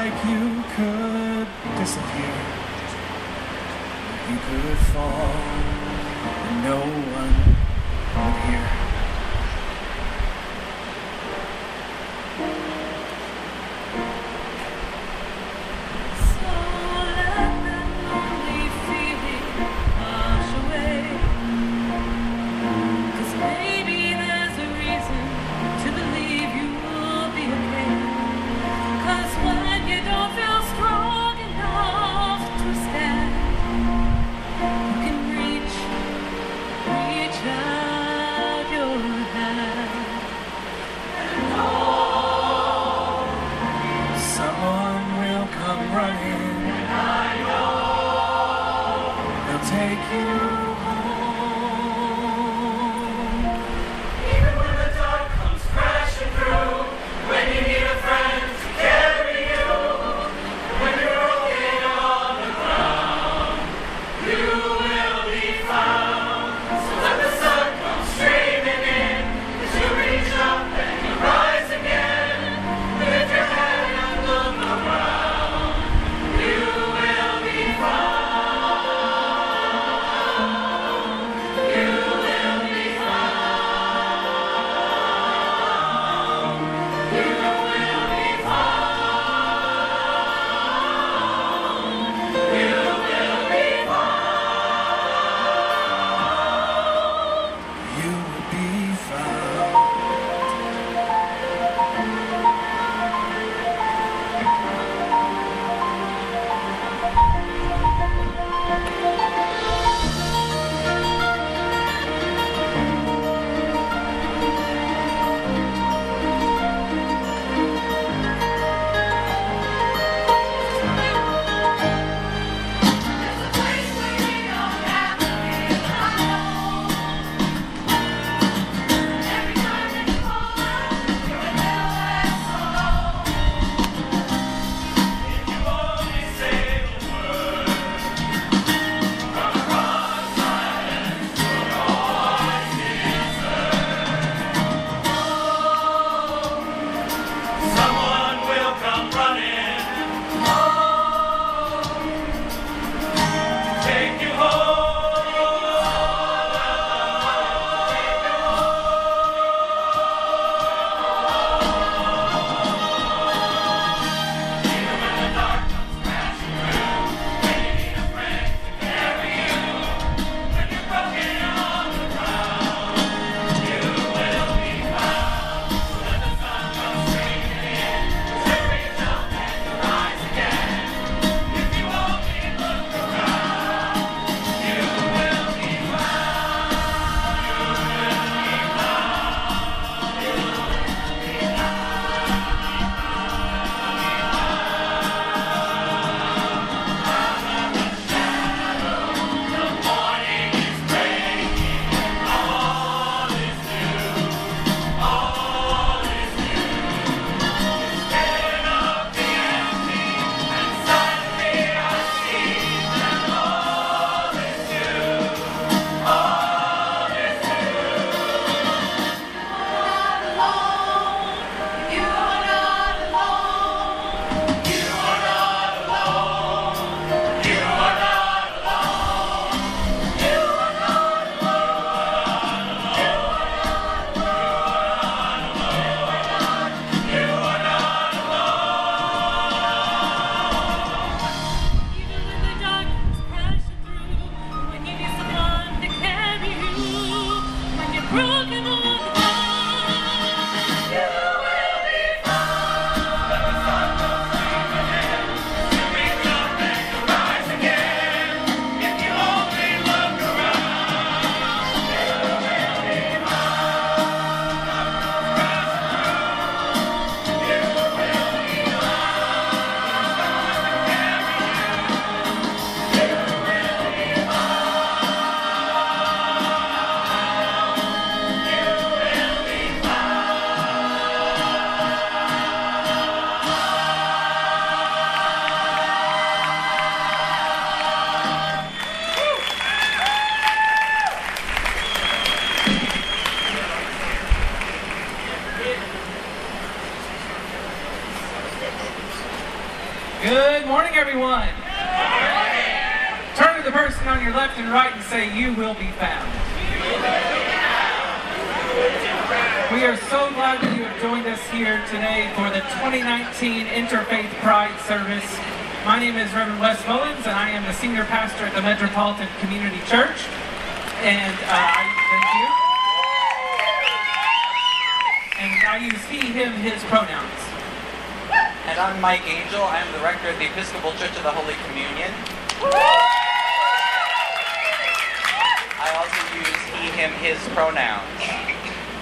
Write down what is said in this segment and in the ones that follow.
like you could disappear. You could fall, and no one would hear. Metropolitan Community Church. And uh, I thank you. And I use he, him, his pronouns. And I'm Mike Angell. I'm the rector of the Episcopal Church of the Holy Communion. I also use he, him, his pronouns.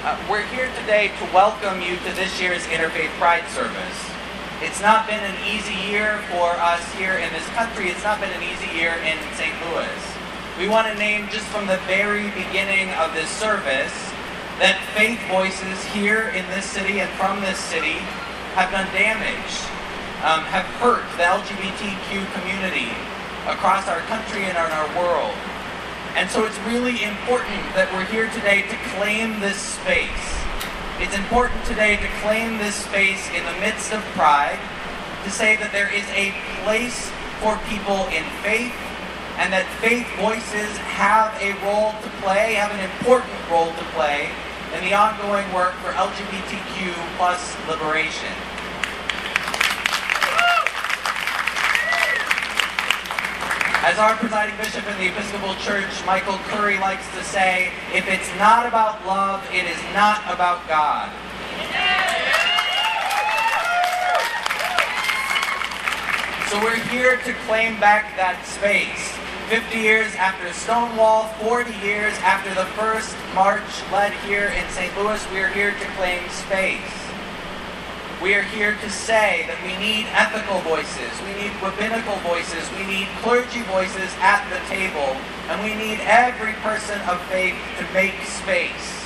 Uh, we're here today to welcome you to this year's Interfaith Pride Service. It's not been an easy year for us here in this country. It's not been an easy year in St. Louis. We want to name just from the very beginning of this service that faith voices here in this city and from this city have done damage, um, have hurt the LGBTQ community across our country and in our world. And so it's really important that we're here today to claim this space. It's important today to claim this space in the midst of pride, to say that there is a place for people in faith, and that faith voices have a role to play, have an important role to play in the ongoing work for LGBTQ plus liberation. As our presiding bishop in the Episcopal Church, Michael Curry likes to say, if it's not about love, it is not about God. So we're here to claim back that space. 50 years after Stonewall, 40 years after the first march led here in St. Louis, we are here to claim space. We are here to say that we need ethical voices, we need rabbinical voices, we need clergy voices at the table, and we need every person of faith to make space.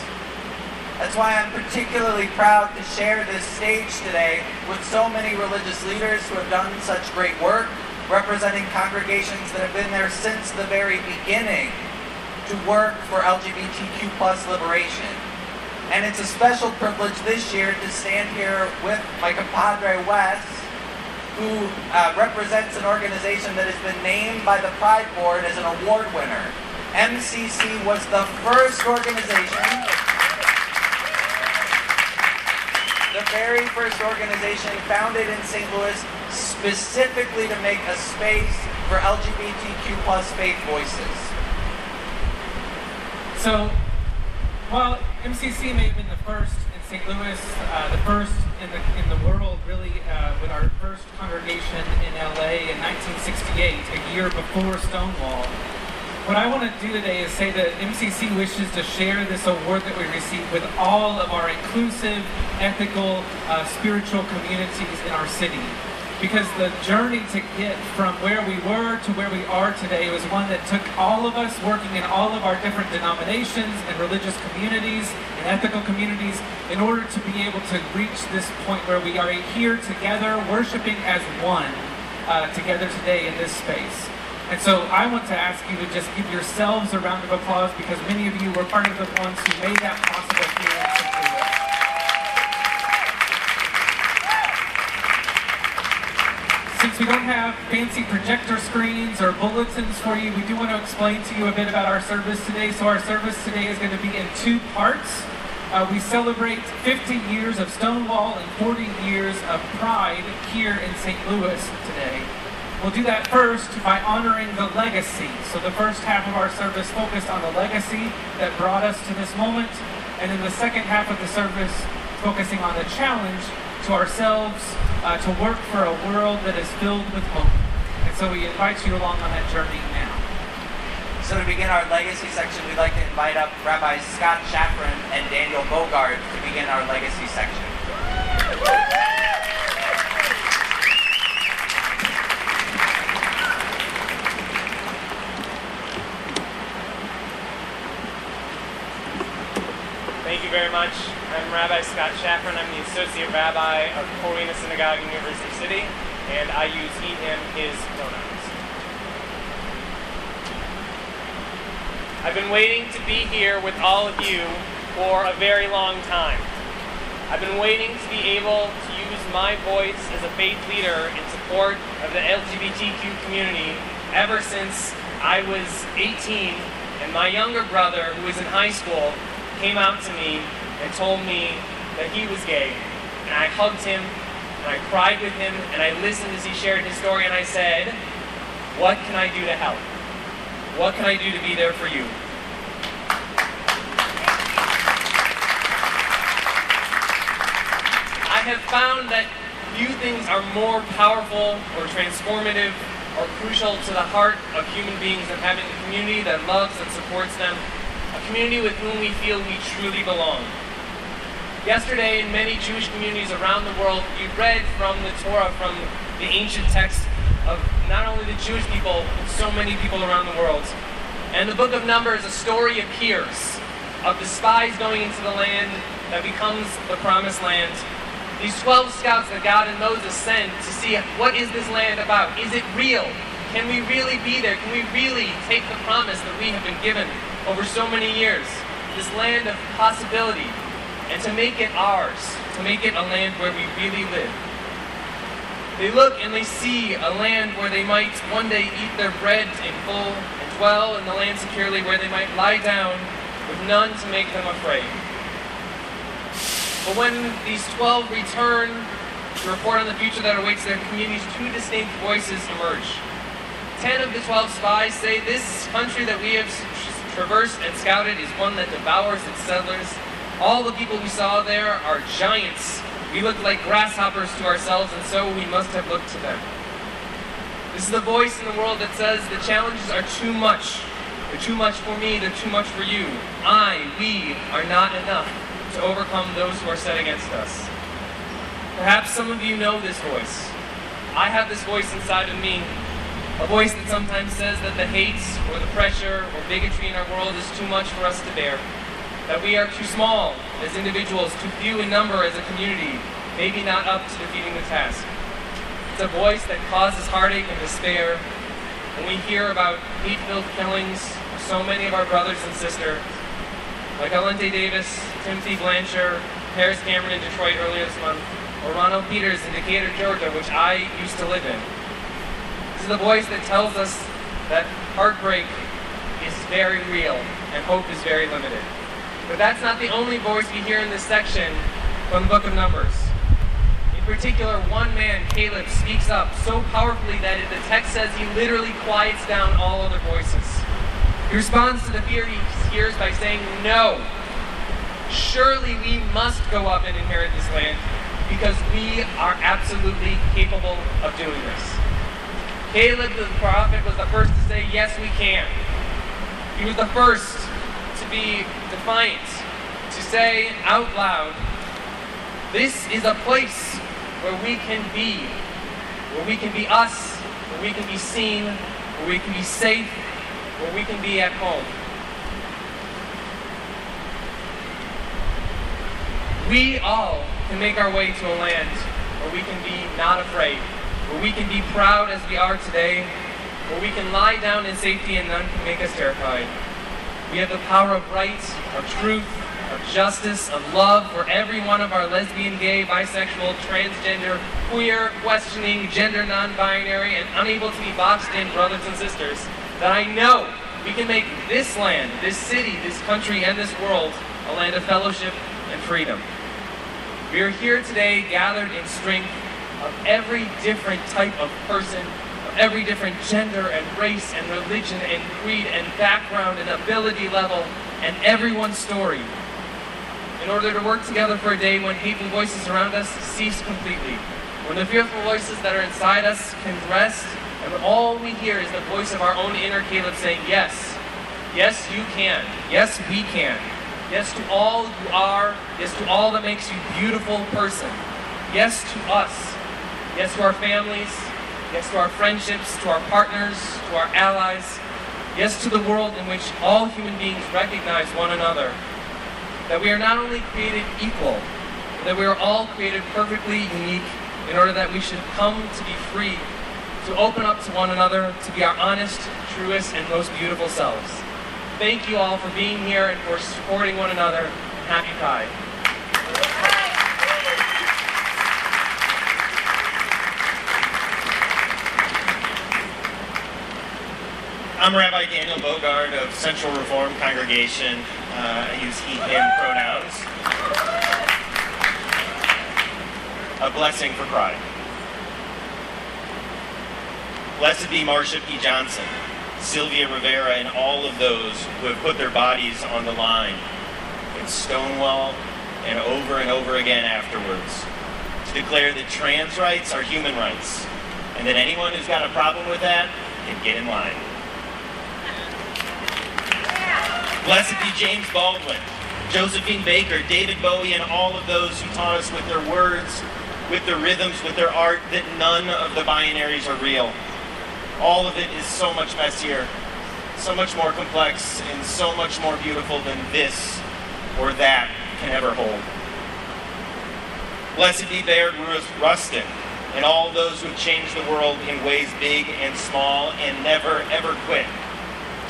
That's why I'm particularly proud to share this stage today with so many religious leaders who have done such great work, representing congregations that have been there since the very beginning to work for LGBTQ plus liberation. And it's a special privilege this year to stand here with my compadre Wes, who uh, represents an organization that has been named by the Pride Board as an award winner. MCC was the first organization, the very first organization founded in St. Louis specifically to make a space for LGBTQ plus faith voices. So, while MCC may have been the first in St. Louis, uh, the first in the in the world, really, uh, with our first congregation in LA in 1968, a year before Stonewall. What I want to do today is say that MCC wishes to share this award that we received with all of our inclusive, ethical, uh, spiritual communities in our city because the journey to get from where we were to where we are today was one that took all of us working in all of our different denominations and religious communities and ethical communities in order to be able to reach this point where we are here together, worshiping as one uh, together today in this space. And so I want to ask you to just give yourselves a round of applause because many of you were part of the ones who made that possible here Since we don't have fancy projector screens or bulletins for you, we do want to explain to you a bit about our service today. So our service today is going to be in two parts. Uh, we celebrate 50 years of Stonewall and 40 years of Pride here in St. Louis today. We'll do that first by honoring the legacy. So the first half of our service focused on the legacy that brought us to this moment, and then the second half of the service focusing on the challenge to ourselves uh, to work for a world that is filled with hope. And so we invite you along on that journey now. So to begin our legacy section, we'd like to invite up Rabbis Scott Shafran and Daniel Bogard to begin our legacy section. Thank you very much. I'm Rabbi Scott Shafran. I'm the Associate Rabbi of Kol Rinah Synagogue in University City, and I use he, him, his pronouns. I've been waiting to be here with all of you for a very long time. I've been waiting to be able to use my voice as a faith leader in support of the LGBTQ community ever since I was 18 and my younger brother, who was in high school, came out to me and told me that he was gay. And I hugged him and I cried with him and I listened as he shared his story and I said, What can I do to help? What can I do to be there for you? I have found that few things are more powerful or transformative or crucial to the heart of human beings than having a community that loves and supports them, a community with whom we feel we truly belong. Yesterday, in many Jewish communities around the world, we read from the Torah, from the ancient text of not only the Jewish people, but so many people around the world. And the book of Numbers, a story appears of the spies going into the land that becomes the promised land these 12 scouts that God and Moses send to see what is this land about? Is it real? Can we really be there? Can we really take the promise that we have been given over so many years? This land of possibility. And to make it ours, to make it a land where we really live. They look and they see a land where they might one day eat their bread in full and dwell in the land securely, where they might lie down with none to make them afraid. But when these 12 return to report on the future that awaits their communities, two distinct voices emerge. Ten of the 12 spies say this country that we have traversed and scouted is one that devours its settlers. All the people we saw there are giants. We look like grasshoppers to ourselves, and so we must have looked to them. This is the voice in the world that says the challenges are too much. They're too much for me, they're too much for you. I, we, are not enough to overcome those who are set against us. Perhaps some of you know this voice. I have this voice inside of me, a voice that sometimes says that the hate or the pressure or bigotry in our world is too much for us to bear, that we are too small as individuals, too few in number as a community, maybe not up to defeating the task. It's a voice that causes heartache and despair when we hear about hate-filled killings of so many of our brothers and sisters, like Alunte Davis, Timothy Blanchard, Paris Cameron in Detroit earlier this month, or Ronald Peters in Decatur, Georgia, which I used to live in. This is the voice that tells us that heartbreak is very real and hope is very limited. But that's not the only voice we hear in this section from the book of Numbers. In particular, one man, Caleb, speaks up so powerfully that the text says he literally quiets down all other voices. He responds to the fear he hears by saying, No, surely we must go up and inherit this land because we are absolutely capable of doing this. Caleb the prophet was the first to say, Yes, we can. He was the first to be defiant, to say out loud, This is a place where we can be, where we can be us, where we can be seen, where we can be safe, where we can be at home. We all can make our way to a land where we can be not afraid, where we can be proud as we are today, where we can lie down in safety and none can make us terrified. We have the power of right, of truth, of justice, of love for every one of our lesbian, gay, bisexual, transgender, queer, questioning, gender non-binary, and unable to be boxed in brothers and sisters, that I know we can make this land, this city, this country, and this world a land of fellowship and freedom. We are here today gathered in strength of every different type of person, every different gender and race and religion and creed and background and ability level and everyone's story in order to work together for a day when hateful voices around us cease completely, when the fearful voices that are inside us can rest, and when all we hear is the voice of our own inner Caleb saying, Yes, yes, you can, yes, we can. Yes to all you are. Yes to all that makes you beautiful person. Yes to us. Yes to our families. Yes to our friendships, to our partners, to our allies. Yes to the world in which all human beings recognize one another. That we are not only created equal, but that we are all created perfectly unique in order that we should come to be free, to open up to one another, to be our honest, truest, and most beautiful selves. Thank you all for being here and for supporting one another. Happy Pride. I'm Rabbi Daniel Bogard of Central Reform Congregation. Uh, I use he, him pronouns. A blessing for crying. Blessed be Marsha P. Johnson, Sylvia Rivera, and all of those who have put their bodies on the line in Stonewall and over and over again afterwards to declare that trans rights are human rights and that anyone who's got a problem with that can get in line. Blessed be James Baldwin, Josephine Baker, David Bowie, and all of those who taught us with their words, with their rhythms, with their art, that none of the binaries are real. All of it is so much messier, so much more complex, and so much more beautiful than this or that can ever hold. Blessed be Bayard Rustin and all those who have changed the world in ways big and small and never ever quit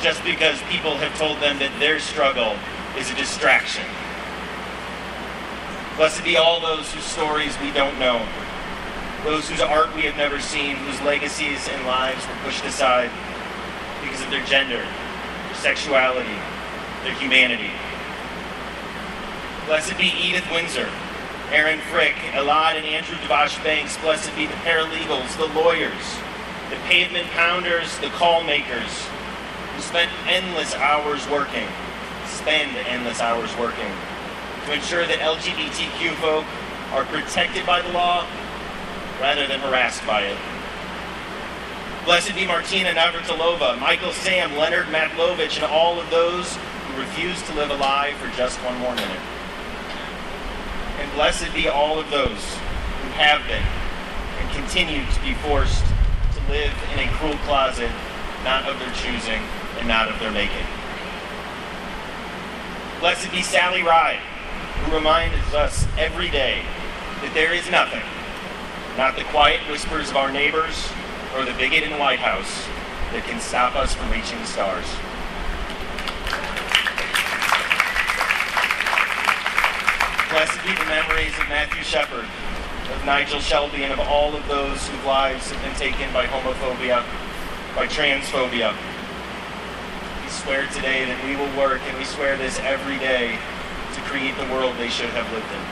just because people have told them that their struggle is a distraction. Blessed be all those whose stories we don't know, those whose art we have never seen, whose legacies and lives were pushed aside because of their gender, their sexuality, their humanity. Blessed be Edith Windsor, Aaron Fricke, Elad and Andrew Dvash-Banks. Blessed be the paralegals, the lawyers, the pavement pounders, the call makers, spent endless hours working, spend endless hours working, to ensure that LGBTQ folk are protected by the law rather than harassed by it. Blessed be Martina Navratilova, Michael Sam, Leonard Matlovich, and all of those who refuse to live alive for just one more minute. And blessed be all of those who have been and continue to be forced to live in a cruel closet, not of their choosing, and not of their making. Blessed be Sally Ride, who reminds us every day that there is nothing, not the quiet whispers of our neighbors or the bigot in the White House, that can stop us from reaching the stars. Blessed be the memories of Matthew Shepard, of Nigel Shelby, and of all of those whose lives have been taken by homophobia, by transphobia, swear today that we will work, and we swear this every day, to create the world they should have lived in.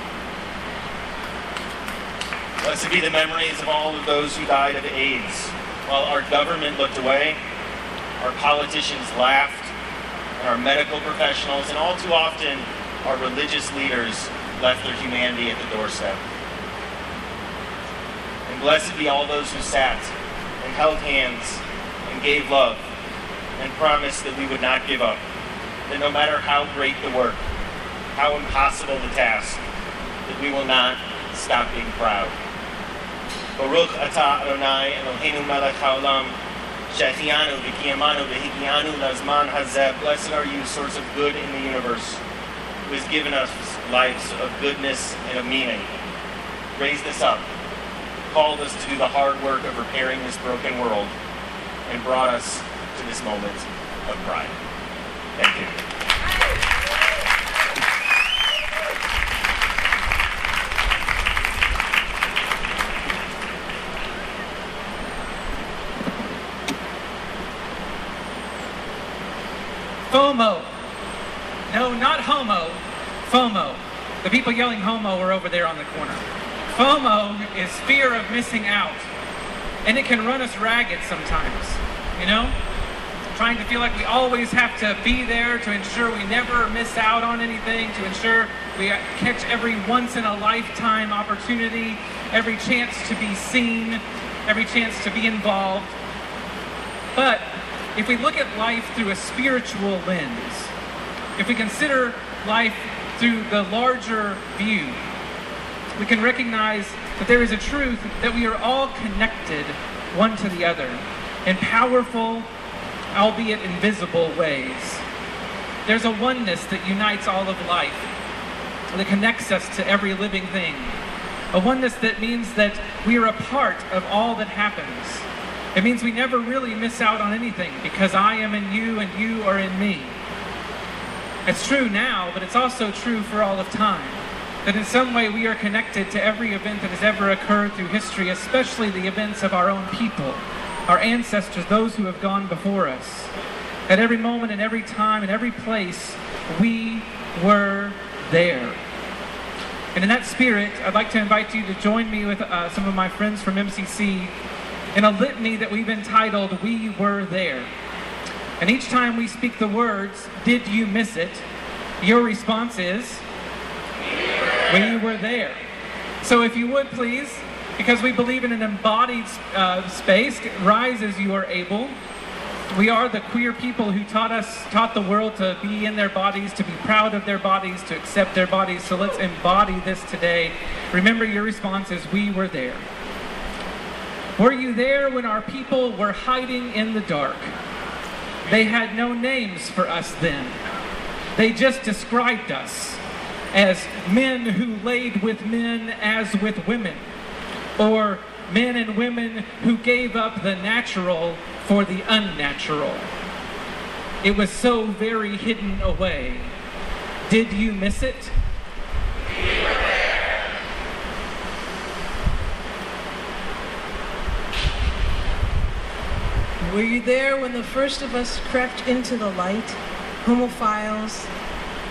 Blessed be the memories of all of those who died of AIDS. While our government looked away, our politicians laughed, and our medical professionals, and all too often, our religious leaders left their humanity at the doorstep. And blessed be all those who sat and held hands and gave love and promised that we would not give up. That no matter how great the work, how impossible the task, that we will not stop being proud. Baruch atah Adonai Eloheinu melech haolam Shechianu v'kiyamanu v'hikianu lazman hazeh. Blessed are you, source of good in the universe, who has given us lives of goodness and of meaning. Raised us up, called us to do the hard work of repairing this broken world, and brought us this moment of pride. Thank you. FOMO. No, not homo. FOMO. The people yelling homo are over there on the corner. FOMO is fear of missing out. And it can run us ragged sometimes. You know? Trying to feel like we always have to be there to ensure we never miss out on anything, to ensure we catch every once in a lifetime opportunity, every chance to be seen, every chance to be involved. But if we look at life through a spiritual lens, if we consider life through the larger view, we can recognize that there is a truth that we are all connected one to the other in powerful, albeit invisible ways. There's a oneness that unites all of life, that connects us to every living thing. A oneness that means that we are a part of all that happens. It means we never really miss out on anything because I am in you and you are in me. It's true now, but it's also true for all of time. That in some way we are connected to every event that has ever occurred through history, especially the events of our own people. Our ancestors, those who have gone before us. At every moment and every time and every place, we were there. And in that spirit, I'd like to invite you to join me with uh, some of my friends from MCC in a litany that we've entitled We Were There. And each time we speak the words, Did you miss it? Your response is, We were there. So if you would please, because we believe in an embodied uh, space, rise as you are able. We are the queer people who taught us, taught the world to be in their bodies, to be proud of their bodies, to accept their bodies. So let's embody this today. Remember your response is, We were there. Were you there when our people were hiding in the dark? They had no names for us then. They just described us as men who laid with men as with women, or men and women who gave up the natural for the unnatural. It was so very hidden away. Did you miss it? Were you there when the first of us crept into the light? Homophiles,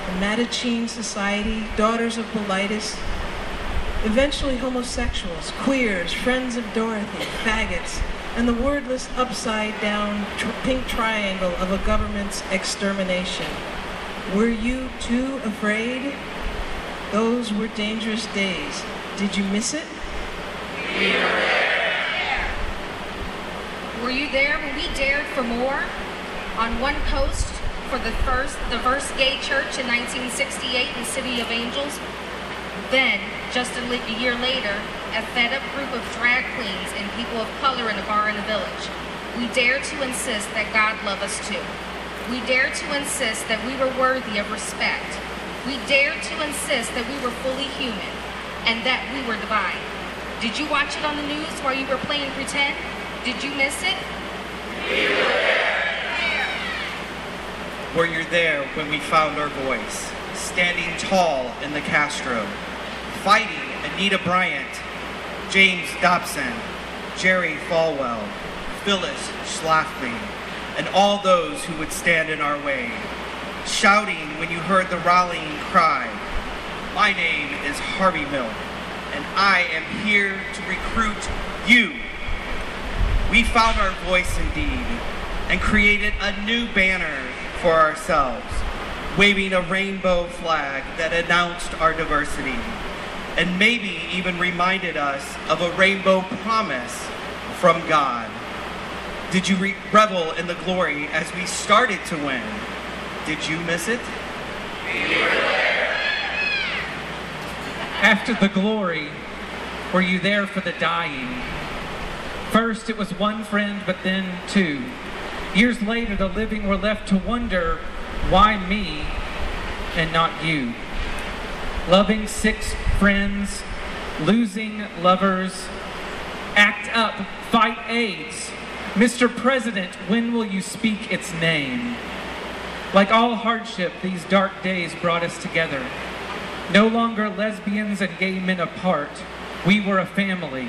the Mattachine Society, Daughters of Bilitis, eventually homosexuals, queers, friends of Dorothy, faggots, and the wordless upside down tr- pink triangle of a government's extermination. Were you too afraid? Those were dangerous days. Did you miss it? We Were you there when we dared for more? On one coast for the first, the first gay church in 1968 in City of Angels. Then, just a, a year later, a fed-up group of drag queens and people of color in a bar in the village. We dared to insist that God love us too. We dared to insist that we were worthy of respect. We dared to insist that we were fully human and that we were divine. Did you watch it on the news while you were playing pretend? Did you miss it? We Were you there when we found our voice, standing tall in the Castro, fighting Anita Bryant, James Dobson, Jerry Falwell, Phyllis Schlafly, and all those who would stand in our way, shouting when you heard the rallying cry, My name is Harvey Milk, and I am here to recruit you. We found our voice indeed and created a new banner for ourselves, waving a rainbow flag that announced our diversity and maybe even reminded us of a rainbow promise from God. Did you re- revel in the glory as we started to win? Did you miss it? After the glory, were you there for the dying? First, it was one friend, but then two. Years later, the living were left to wonder why me and not you? Loving six friends, losing lovers, act up, fight AIDS. Mr. President, when will you speak its name? Like all hardship, these dark days brought us together. No longer lesbians and gay men apart. We were a family,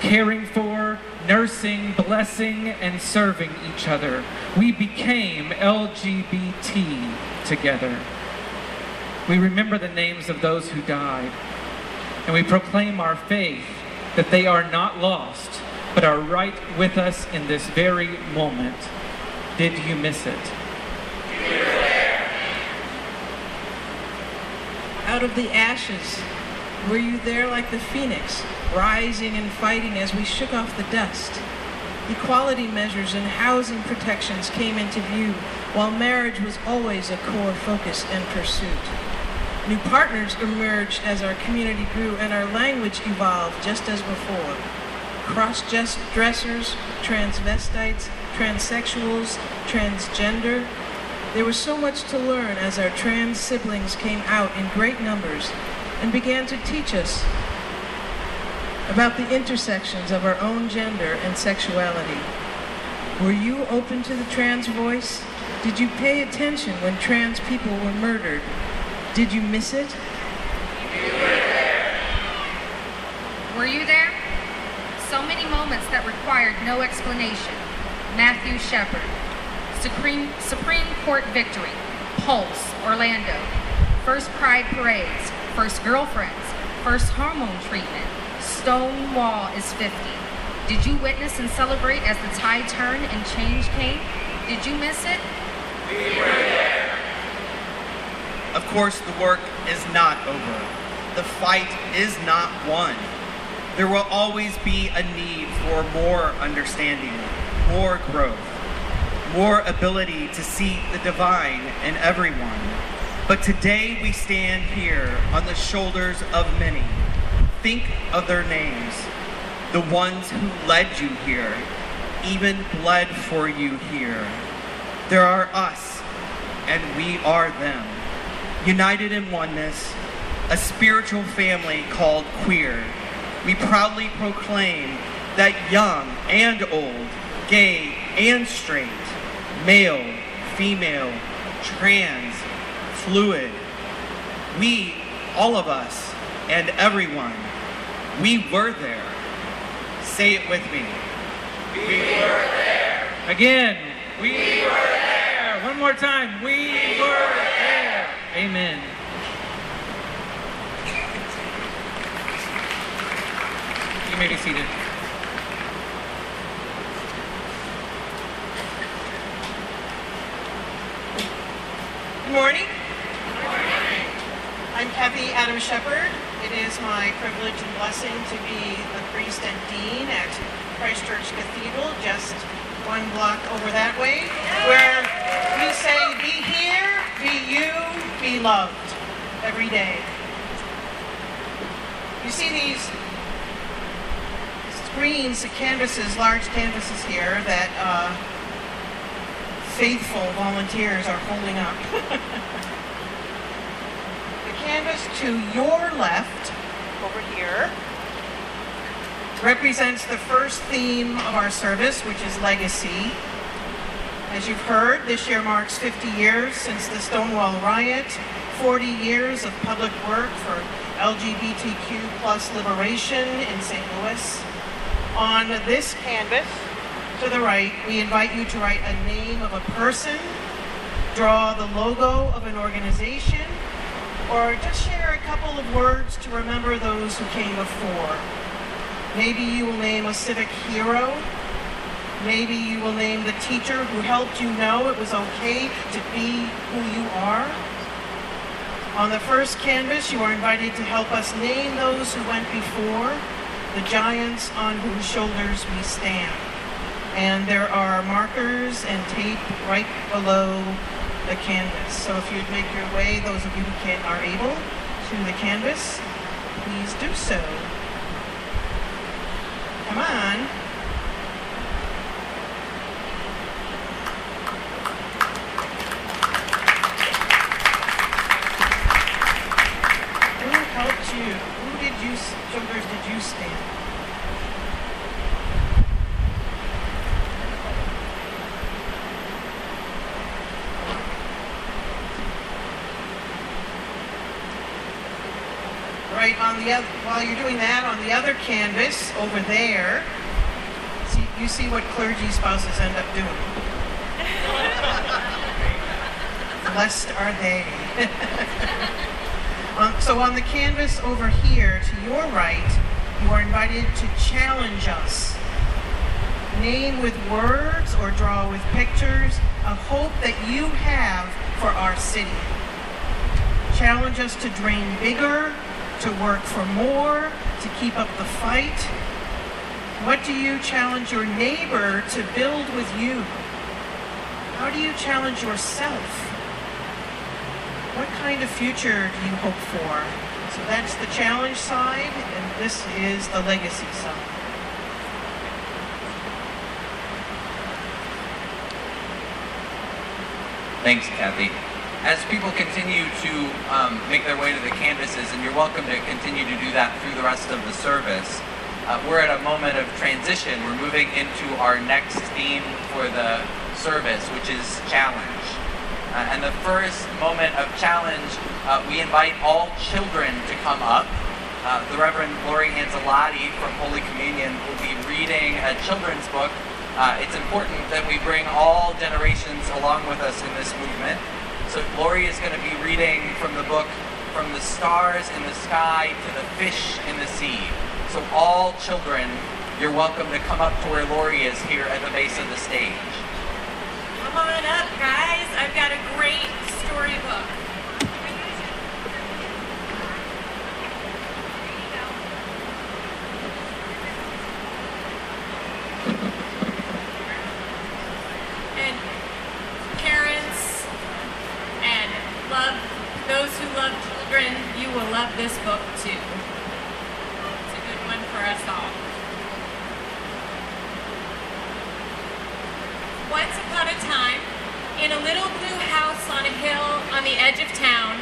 caring for, nursing, blessing, and serving each other. We became LGBT together. We remember the names of those who died, and we proclaim our faith that they are not lost, but are right with us in this very moment. Did you miss it? Out of the ashes, were you there like the phoenix, rising and fighting as we shook off the dust? Equality measures and housing protections came into view, while marriage was always a core focus and pursuit. New partners emerged as our community grew and our language evolved just as before. Cross-dressers, transvestites, transsexuals, transgender, there was so much to learn as our trans siblings came out in great numbers and began to teach us about the intersections of our own gender and sexuality. Were you open to the trans voice? Did you pay attention when trans people were murdered? Did you miss it? Were you there? So many moments that required no explanation. Matthew Shepard. Supreme, Supreme Court Victory. Pulse, Orlando. First Pride Parades. First Girlfriends. First Hormone Treatment. Stonewall is 50. Did you witness and celebrate as the tide turned and change came? Did you miss it? Of course, the work is not over. The fight is not won. There will always be a need for more understanding, more growth, more ability to see the divine in everyone. But today we stand here on the shoulders of many. Think of their names, the ones who led you here, even bled for you here. There are us, and we are them, united in oneness, a spiritual family called queer. We proudly proclaim that young and old, gay and straight, male, female, trans, fluid, we, all of us, and everyone, we were there. Say it with me. We were there. Again, we were there. One more time, we were there. Amen. You may be seated. Good morning. Good morning. I'm Kathie Adams-Shepherd. It is my privilege and blessing to be the priest and dean at Christ Church Cathedral, just one block over that way, where we say, be here, be you, be loved every day. You see these screens, the canvases, large canvases here that uh, faithful volunteers are holding up. the canvas to your left, over here, represents the first theme of our service, which is legacy. As you've heard, this year marks 50 years since the Stonewall riot, 40 years of public work for LGBTQ plus liberation in St. Louis. On this canvas, to the right, we invite you to write a name of a person, draw the logo of an organization, or just share a couple of words to remember those who came before. Maybe you will name a civic hero. Maybe you will name the teacher who helped you know it was okay to be who you are. On the first canvas, you are invited to help us name those who went before, the giants on whose shoulders we stand. And there are markers and tape right below the canvas. So if you'd make your way, those of you who can are able, to the canvas, please do so. Come on. Who helped you? Who did you, shoulders did you stand? Right on the other, while you're doing that, on the other canvas over there, see, you see what clergy spouses end up doing. Blessed are they. Um, so on the canvas over here to your right, you are invited to challenge us. Name with words or draw with pictures a hope that you have for our city. Challenge us to dream bigger, to work for more, to keep up the fight. What do you challenge your neighbor to build with you? How do you challenge yourself? What kind of future do you hope for? So that's the challenge side, and this is the legacy side. Thanks, Kathie. As people continue to um, make their way to the canvases, and you're welcome to continue to do that through the rest of the service, uh, we're at a moment of transition. We're moving into our next theme for the service, which is challenge. Uh, and the first moment of challenge, uh, we invite all children to come up Uh, the Reverend Lori Anzalotti from Holy Communion will be reading a children's book. Uh, it's important that we bring all generations along with us in this movement. So Lori is going to be reading from the book From the Stars in the Sky to the Fish in the Sea. So all children, you're welcome to come up to where Lori is here at the base of the stage. Come on up, guys. I've got a great storybook. And parents and love those who love children, you will love this book too. It's a good one for us all. Once upon a time, in a little blue house on a hill on the edge of town,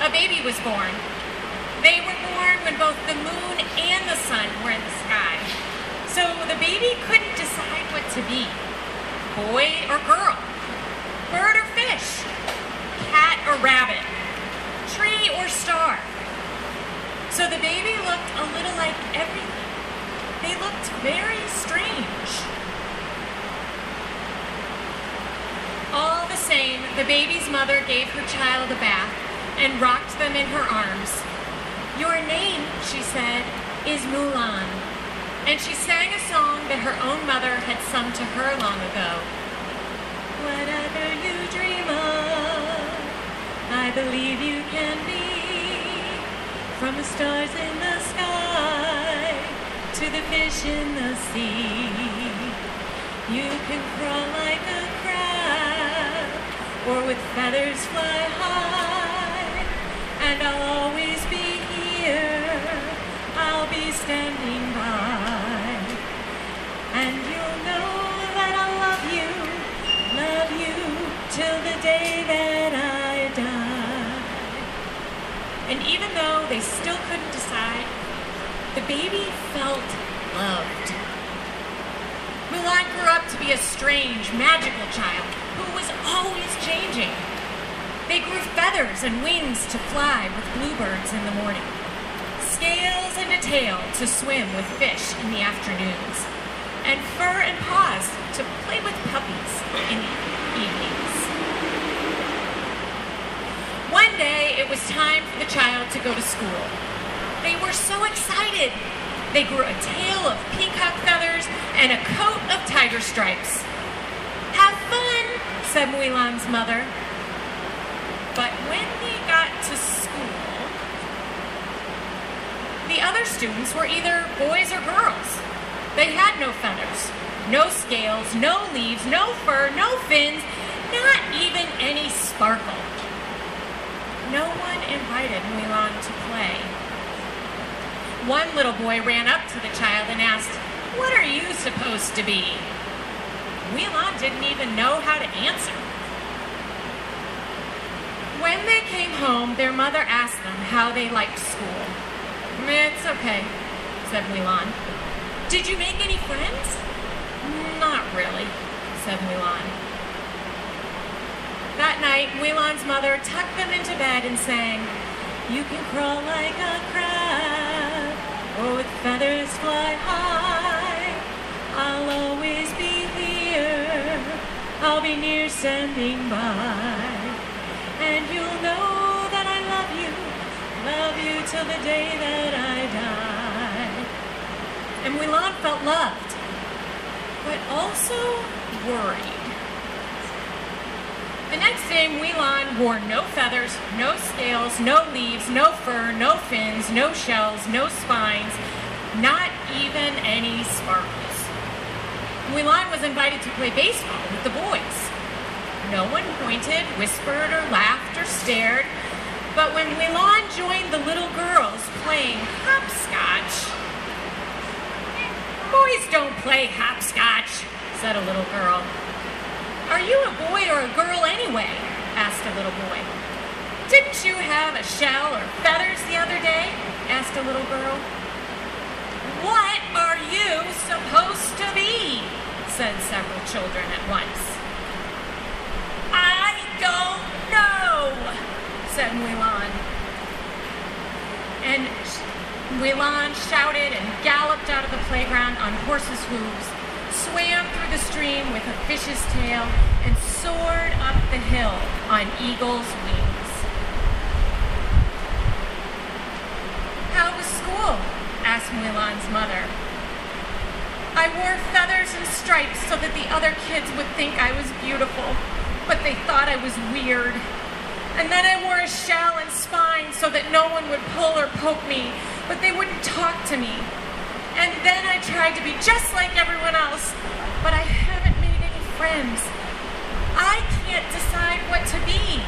a baby was born. They were born when both the moon and the sun were in the sky. So the baby couldn't decide what to be boy or girl, bird or fish, cat or rabbit, tree or star. So the baby looked a little like everything. They looked very strange. Same, the baby's mother gave her child a bath and rocked them in her arms. Your name, she said, is Miu Lan. And she sang a song that her own mother had sung to her long ago. Whatever you dream of, I believe you can be. From the stars in the sky to the fish in the sea. You can crawl like a or with feathers fly high. And I'll always be here. I'll be standing by. And you'll know that I love you, love you till the day that I die. And even though they still couldn't decide, the baby felt loved. Miu Lan grew up to be a strange, magical child who was always changing. They grew feathers and wings to fly with bluebirds in the morning, scales and a tail to swim with fish in the afternoons, and fur and paws to play with puppies in the evenings. One day, it was time for the child to go to school. They were so excited. They grew a tail of peacock feathers and a coat of tiger stripes. Said Miu Lan's mother. But when they got to school, the other students were either boys or girls. They had no feathers, no scales, no leaves, no fur, no fins, not even any sparkle. No one invited Miu Lan to play. One little boy ran up to the child and asked, What are you supposed to be? Miu Lan didn't even know how to answer. When they came home, their mother asked them how they liked school. It's okay, said Miu Lan. Did you make any friends? Not really, said Miu Lan. That night, Miu Lan's mother tucked them into bed and sang, You can crawl like a crab, or with feathers fly high. I'll be near standing by. And you'll know that I love you, love you till the day that I die. And Miu Lan felt loved, but also worried. The next day, Miu Lan wore no feathers, no scales, no leaves, no fur, no fins, no shells, no spines, not even any sparkles. Miu Lan was invited to play baseball with the boys. No one pointed, whispered, or laughed or stared, but when Miu Lan joined the little girls playing hopscotch, boys don't play hopscotch, said a little girl. Are you a boy or a girl anyway? asked a little boy. Didn't you have a shell or feathers the other day? asked a little girl. What you supposed to be? said several children at once. I don't know, said Miu Lan. And Miu Lan shouted and galloped out of the playground on horses' hooves, swam through the stream with a fish's tail, and soared up the hill on eagle's wings. How was school? asked Miu Lan's mother. I wore feathers and stripes so that the other kids would think I was beautiful, but they thought I was weird. And then I wore a shell and spine so that no one would pull or poke me, but they wouldn't talk to me. And then I tried to be just like everyone else, but I haven't made any friends. I can't decide what to be.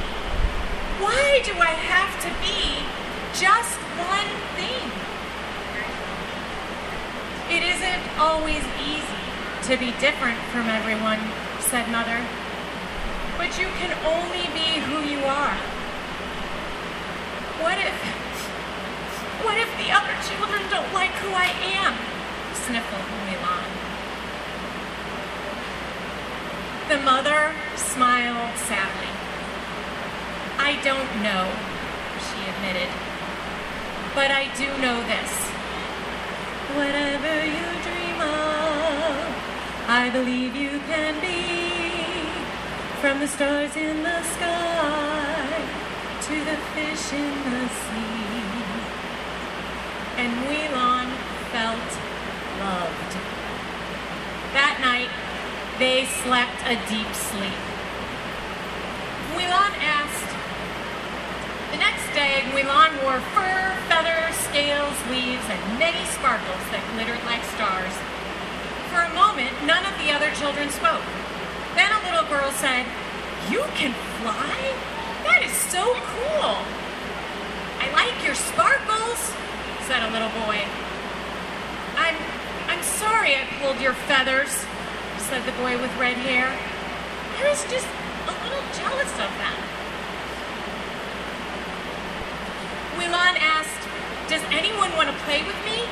Why do I have to be just one thing? It isn't always easy to be different from everyone, said Mother. But you can only be who you are. What if. What if the other children don't like who I am? sniffled Miu Lan. The mother smiled sadly. I don't know, she admitted. But I do know this. Whatever you dream of, I believe you can be. From the stars in the sky to the fish in the sea. And Miu Lan felt loved. That night, they slept a deep sleep. Miu Lan asked. The next day, Miu Lan wore fur, feathers, scales, leaves, and many sparkles that glittered like stars. For a moment, none of the other children spoke. Then a little girl said, You can fly? That is so cool. I like your sparkles, said a little boy. I'm I'm sorry I pulled your feathers, said the boy with red hair. I was just a little jealous of them. Miu Lan asked, Does anyone want to play with me?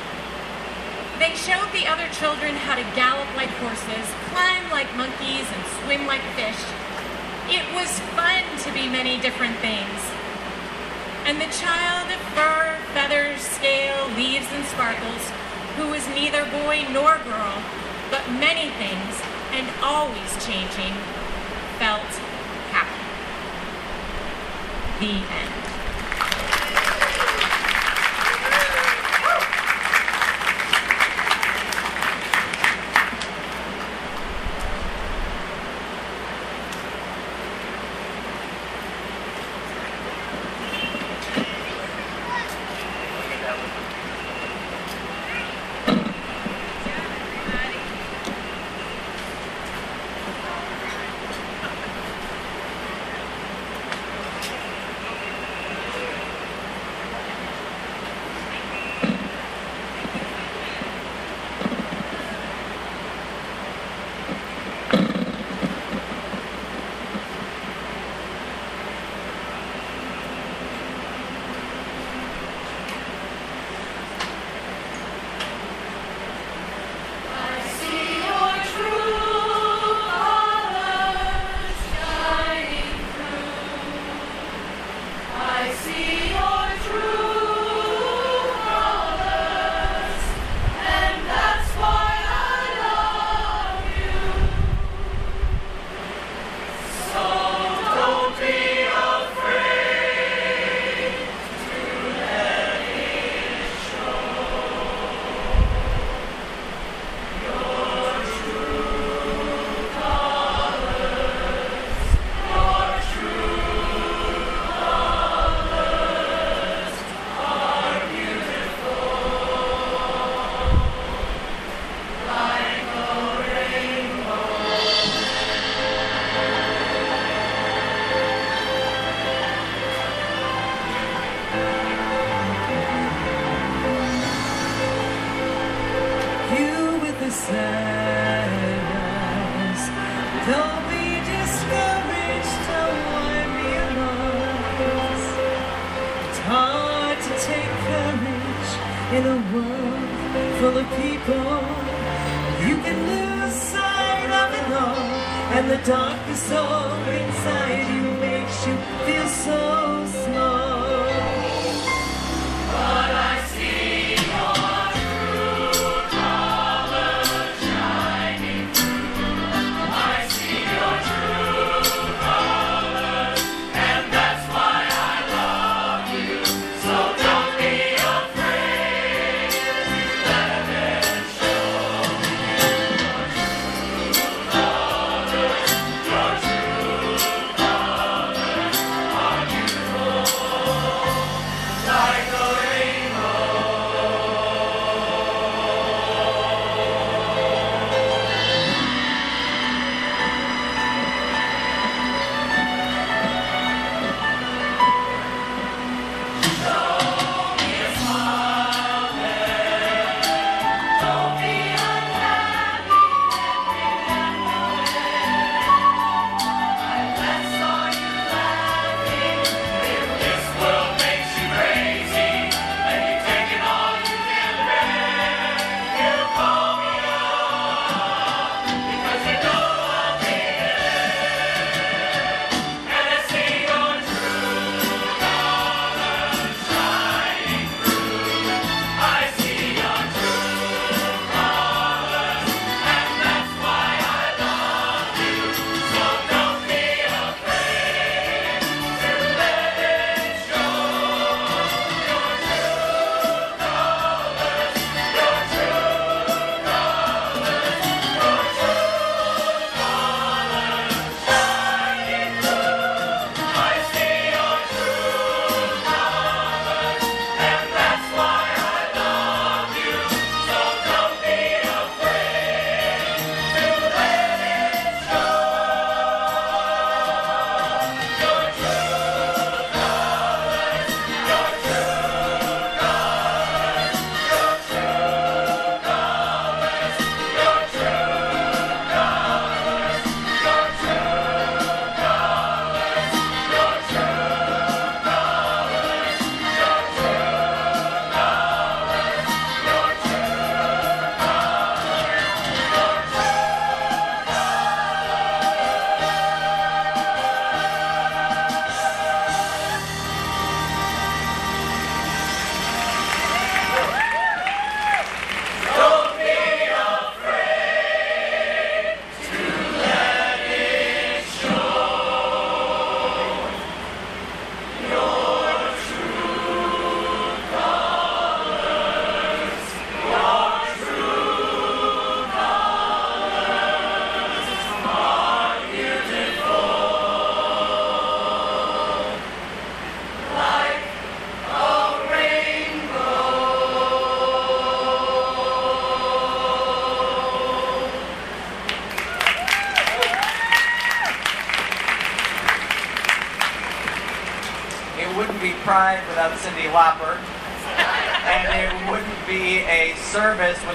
They showed the other children how to gallop like horses, climb like monkeys, and swim like fish. It was fun to be many different things. And the child of fur, feathers, scale, leaves, and sparkles, who was neither boy nor girl, but many things and always changing, felt happy. The end.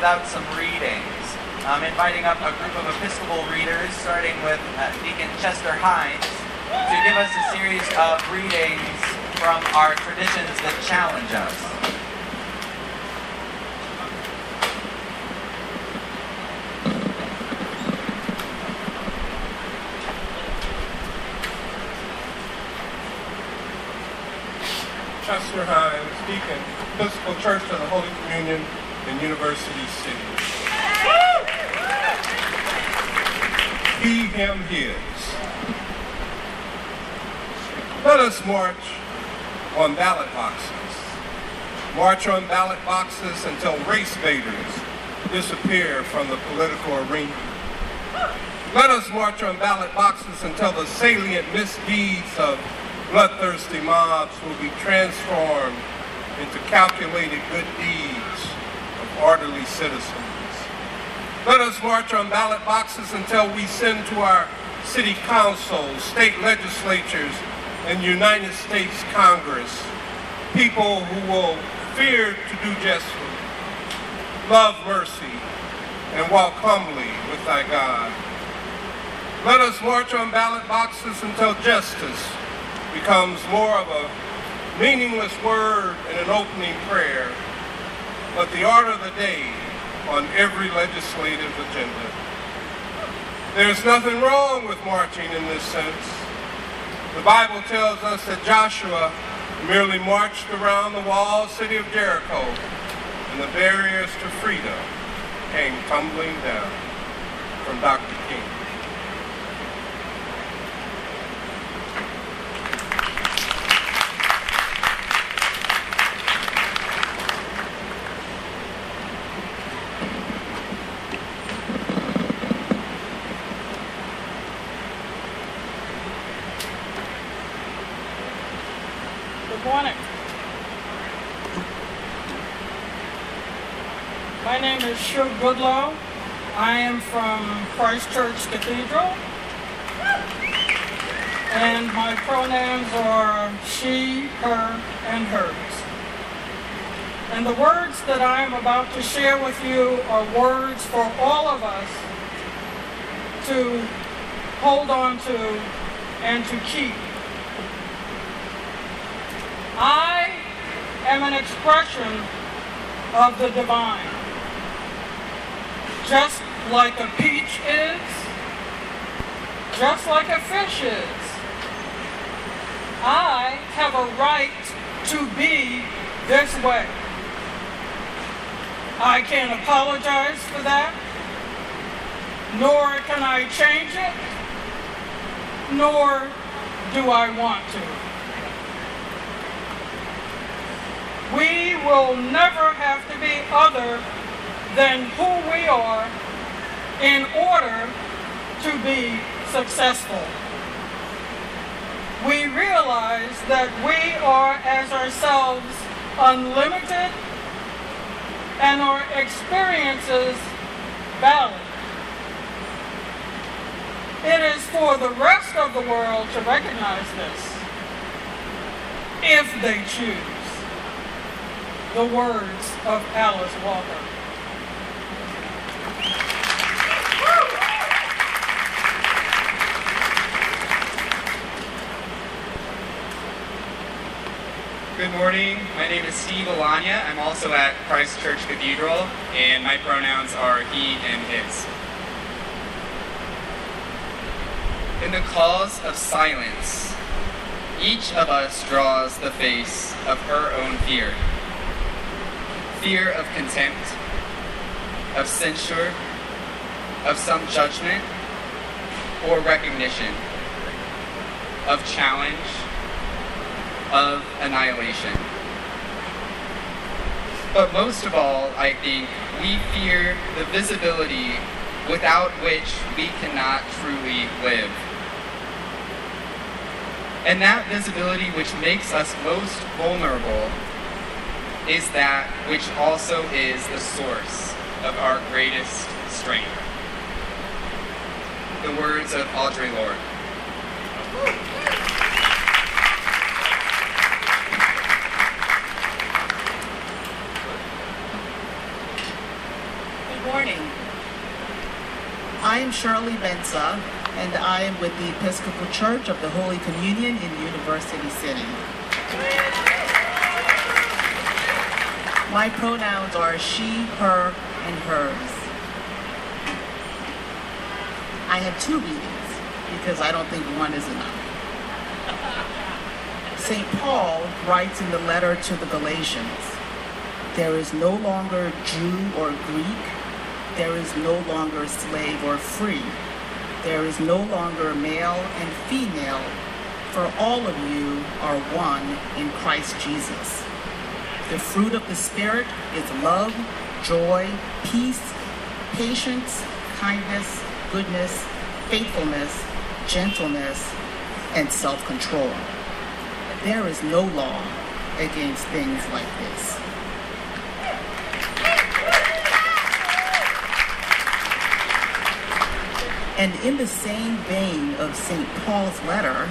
Without some readings. I'm inviting up a group of Episcopal readers, starting with uh, Deacon Chester Hines, to give us a series of readings from our traditions that challenge us. Chester Hines, Deacon, Episcopal Church of the Holy Communion in University City. Let us march on ballot boxes. March on ballot boxes until race baiters disappear from the political arena. Let us march on ballot boxes until the salient misdeeds of bloodthirsty mobs will be transformed into calculated good deeds of orderly citizens. Let us march on ballot boxes until we send to our city councils, state legislatures, and United States Congress people who will fear to do justly, love mercy, and walk humbly with thy God. Let us march on ballot boxes until justice becomes more of a meaningless word and an opening prayer, but the order of the day on every legislative agenda. There's nothing wrong with marching in this sense. The Bible tells us that Joshua merely marched around the walled city of Jericho and the barriers to freedom came tumbling down from Dr. King. Good morning. My is Goodlow. I am from Christ Church Cathedral. And my pronouns are she, her, and hers. And the words that I am about to share with you are words for all of us to hold on to and to keep. I am an expression of the divine. Just like a peach is, just like a fish is. I have a right to be this way. I can't apologize for that, nor can I change it, nor do I want to. We will never have to be other than who we are in order to be successful. We realize that we are as ourselves unlimited and our experiences valid. It is for the rest of the world to recognize this if they choose the words of Alice Walker. Good morning. My name is Steve Alanya. I'm also at Christ Church Cathedral, and my pronouns are he and his. In the cause of silence, each of us draws the face of her own fear fear of contempt, of censure, of some judgment or recognition, of challenge, of annihilation. But most of all, I think, we fear the visibility without which we cannot truly live. And that visibility which makes us most vulnerable is that which also is the source of our greatest strength. The words of Audre Lorde. Good morning. I am Shirley Benza, and I am with the Episcopal Church of the Holy Communion in University City. My pronouns are she, her, and hers. I have two readings because I don't think one is enough. St. Paul writes in the letter to the Galatians there is no longer Jew or Greek, there is no longer slave or free, there is no longer male and female, for all of you are one in Christ Jesus. The fruit of the Spirit is love, joy, peace, patience, kindness, goodness, faithfulness, gentleness, and self control. There is no law against things like this. And in the same vein of St. Paul's letter,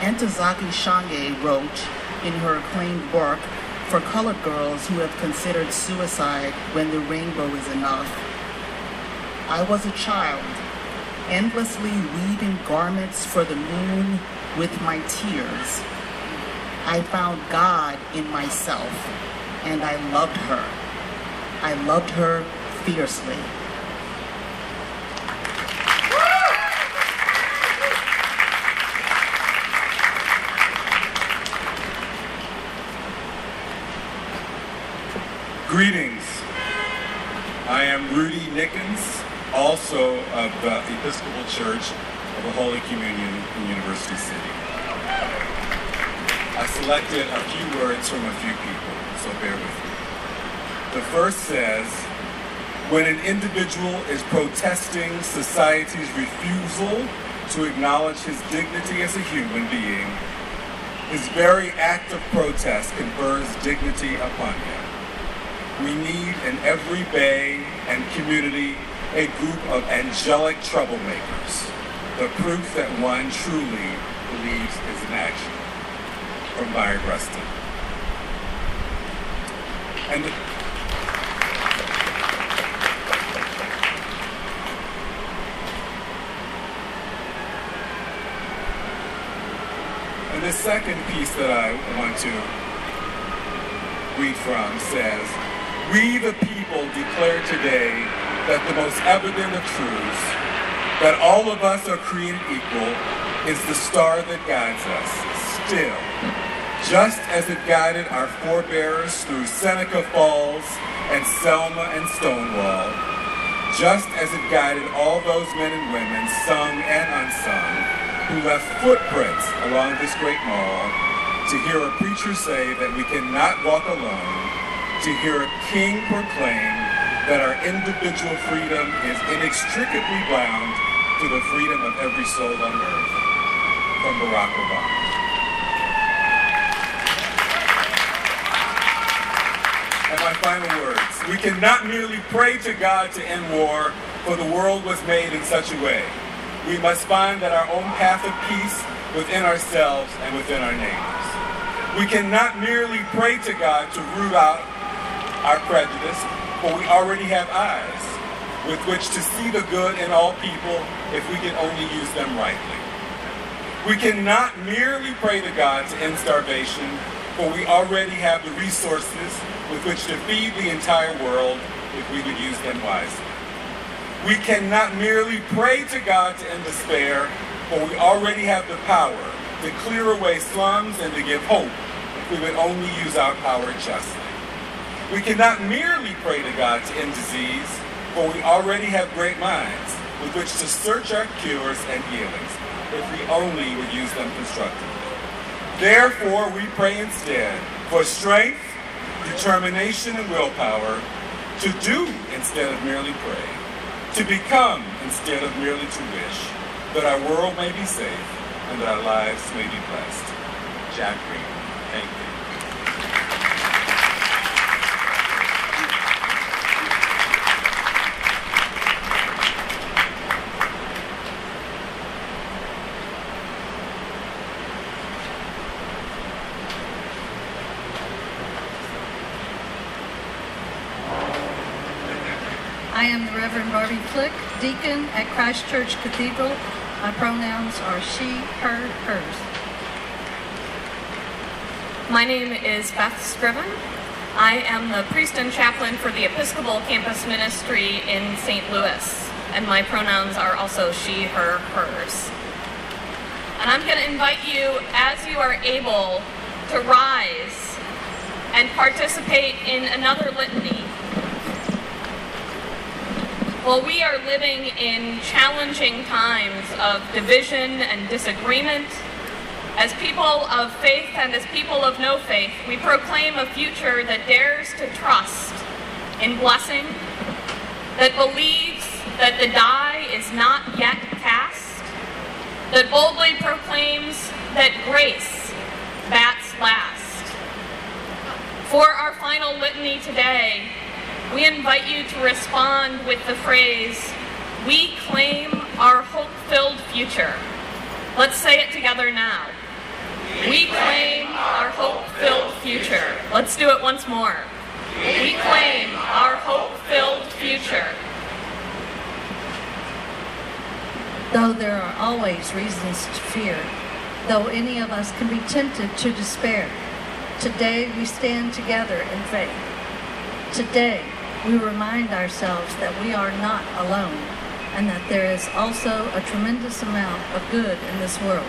Ntozake Shange wrote in her acclaimed work for colored girls who have considered suicide when the rainbow is enough. I was a child, endlessly weaving garments for the moon with my tears. I found God in myself, and I loved her. I loved her fiercely. Greetings. I am Rudy Nickens, also of the Episcopal Church of the Holy Communion in University City. I selected a few words from a few people, so bear with me. The first says, when an individual is protesting society's refusal to acknowledge his dignity as a human being, his very act of protest confers dignity upon him. We need in every bay and community a group of angelic troublemakers, the proof that one truly believes is in action. From Bayard Rustin. And And the second piece that I want to read from says, We the people declare today that the most evident of truths, that all of us are created equal, is the star that guides us, still, just as it guided our forebears through Seneca Falls and Selma and Stonewall, just as it guided all those men and women, sung and unsung, who left footprints along this great mall to hear a preacher say that we cannot walk alone, to hear a king proclaim that our individual freedom is inextricably bound to the freedom of every soul on earth. From Barack Obama. And my final words. We cannot merely pray to God to end war, for the world was made in such a way. We must find that our own path of peace within ourselves and within our neighbors. We cannot merely pray to God to root out our prejudice, for we already have eyes with which to see the good in all people if we can only use them rightly. We cannot merely pray to God to end starvation, for we already have the resources with which to feed the entire world if we would use them wisely. We cannot merely pray to God to end despair, for we already have the power to clear away slums and to give hope if we would only use our power justly. We cannot merely pray to God to end disease, for we already have great minds with which to search our cures and healings if we only would use them constructively. Therefore, we pray instead for strength, determination, and willpower to do instead of merely pray, to become instead of merely to wish, that our world may be safe and that our lives may be blessed. Jack Green, thank you. I am the Reverend Barbie Flick, deacon at Christ Church Cathedral. My pronouns are she, her, hers. My name is Beth Scriven. I am the priest and chaplain for the Episcopal Campus Ministry in St. Louis, and my pronouns are also she, her, hers. And I'm going to invite you, as you are able, to rise and participate in another litany. While we are living in challenging times of division and disagreement, as people of faith and as people of no faith, we proclaim a future that dares to trust in blessing, that believes that the die is not yet cast, that boldly proclaims that grace bats last. For our final litany today, we invite you to respond with the phrase, We claim our hope filled future. Let's say it together now. We claim our hope filled future. Let's do it once more. We claim our hope filled future. Though there are always reasons to fear, though any of us can be tempted to despair, today we stand together in faith. Today we remind ourselves that we are not alone and that there is also a tremendous amount of good in this world.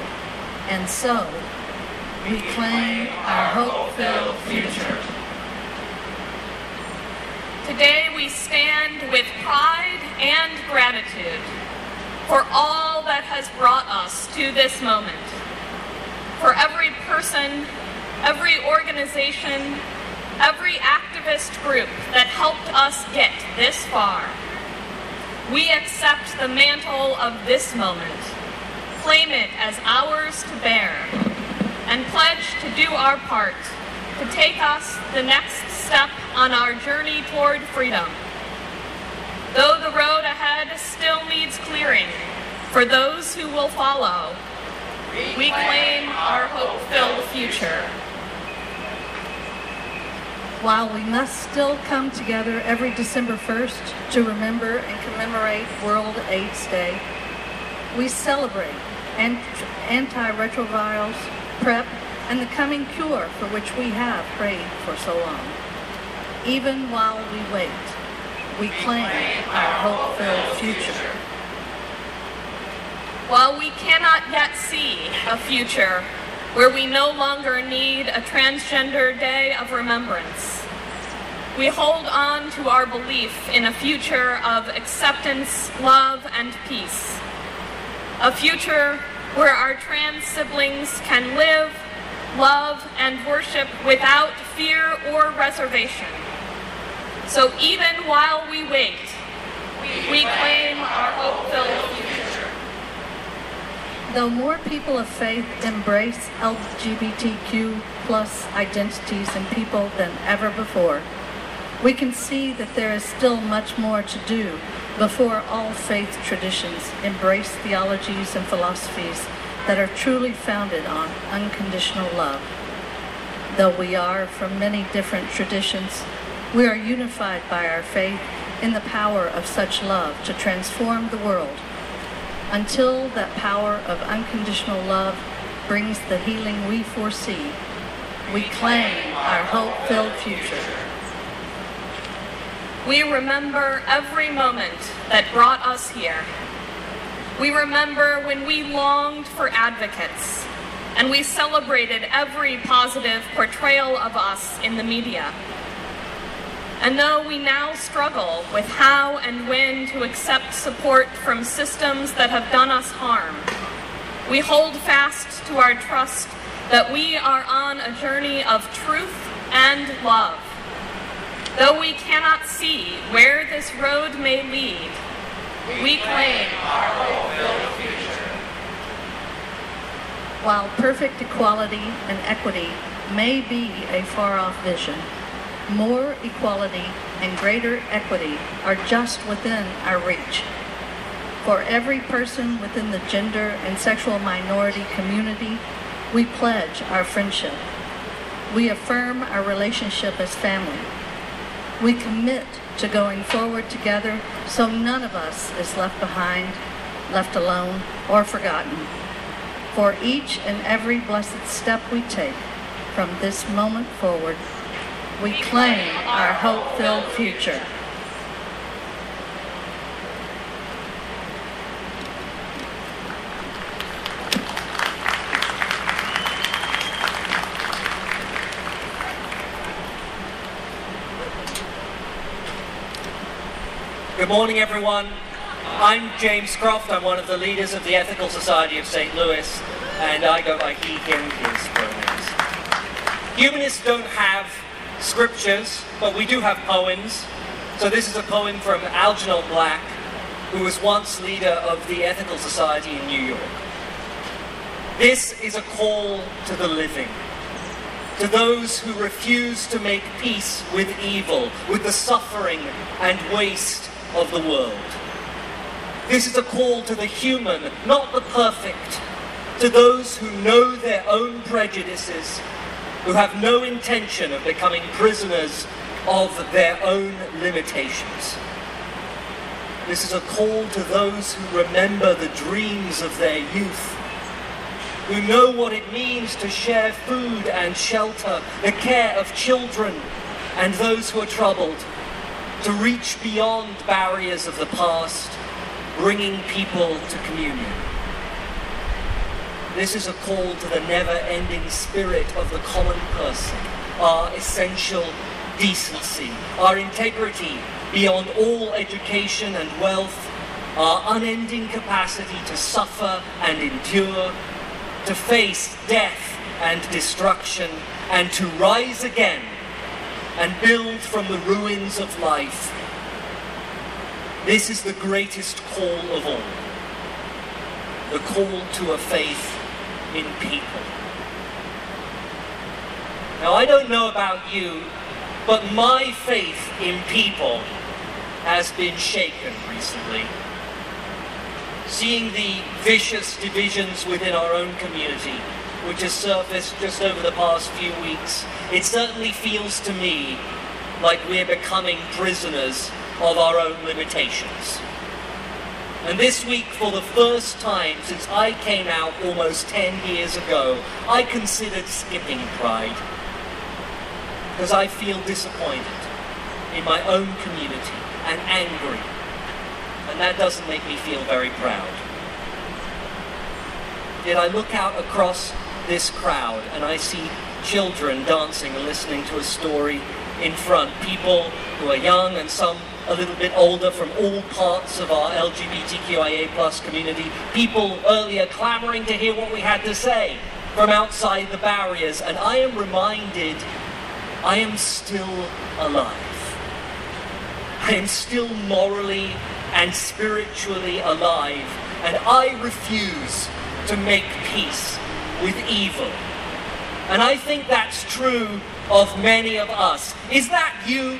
And so, we claim our hope-filled future. Today we stand with pride and gratitude for all that has brought us to this moment. For every person, every organization, every activist group that helped us get this far. We accept the mantle of this moment, claim it as ours to bear, and pledge to do our part to take us the next step on our journey toward freedom. Though the road ahead still needs clearing for those who will follow, we claim our hope-filled future. While we must still come together every December 1st to remember and commemorate World AIDS Day, we celebrate ant- antiretrovirals, PrEP, and the coming cure for which we have prayed for so long. Even while we wait, we claim our hope-filled future. While we cannot yet see a future where we no longer need a transgender day of remembrance, we hold on to our belief in a future of acceptance, love, and peace. A future where our trans siblings can live, love, and worship without fear or reservation. So even while we wait, we claim our hope-filled future. Though more people of faith embrace LGBTQ plus identities and people than ever before, we can see that there is still much more to do before all faith traditions embrace theologies and philosophies that are truly founded on unconditional love. Though we are from many different traditions, we are unified by our faith in the power of such love to transform the world until that power of unconditional love brings the healing we foresee, we claim our hope-filled future. We remember every moment that brought us here. We remember when we longed for advocates, and we celebrated every positive portrayal of us in the media. And though we now struggle with how and when to accept support from systems that have done us harm, we hold fast to our trust that we are on a journey of truth and love. Though we cannot see where this road may lead, we claim our hope-filled future. While perfect equality and equity may be a far-off vision, more equality and greater equity are just within our reach. For every person within the gender and sexual minority community, we pledge our friendship. We affirm our relationship as family. We commit to going forward together so none of us is left behind, left alone, or forgotten. For each and every blessed step we take from this moment forward, we claim our hope-filled future. Good morning, everyone. I'm James Croft. I'm one of the leaders of the Ethical Society of St. Louis, and I go by he, him, his pronouns. Humanists don't have scriptures, but we do have poems. So this is a poem from Algernon Black, who was once leader of the Ethical Society in New York. This is a call to the living to those who refuse to make peace with evil, with the suffering and waste of the world. This is a call to the human, not the perfect, to those who know their own prejudices, who have no intention of becoming prisoners of their own limitations. This is a call to those who remember the dreams of their youth who know what it means to share food and shelter, the care of children and those who are troubled, to reach beyond barriers of the past, bringing people to communion. This is a call to the never-ending spirit of the common person, our essential decency, our integrity beyond all education and wealth, our unending capacity to suffer and endure, to face death and destruction, and to rise again and build from the ruins of life. This is the greatest call of all. The call to a faith in people. Now, I don't know about you, but my faith in people has been shaken recently. Seeing the vicious divisions within our own community, which has surfaced just over the past few weeks, it certainly feels to me like we're becoming prisoners of our own limitations. And this week, for the first time since I came out almost 10 years ago, I considered skipping Pride. Because I feel disappointed in my own community and angry. And that doesn't make me feel very proud. Yet I look out across this crowd and I see children dancing and listening to a story in front. People who are young and some a little bit older from all parts of our LGBTQIA plus community. People earlier clamoring to hear what we had to say from outside the barriers. And I am reminded I am still alive. I am still morally and spiritually alive. And I refuse to make peace with evil. And I think that's true of many of us. Is that you?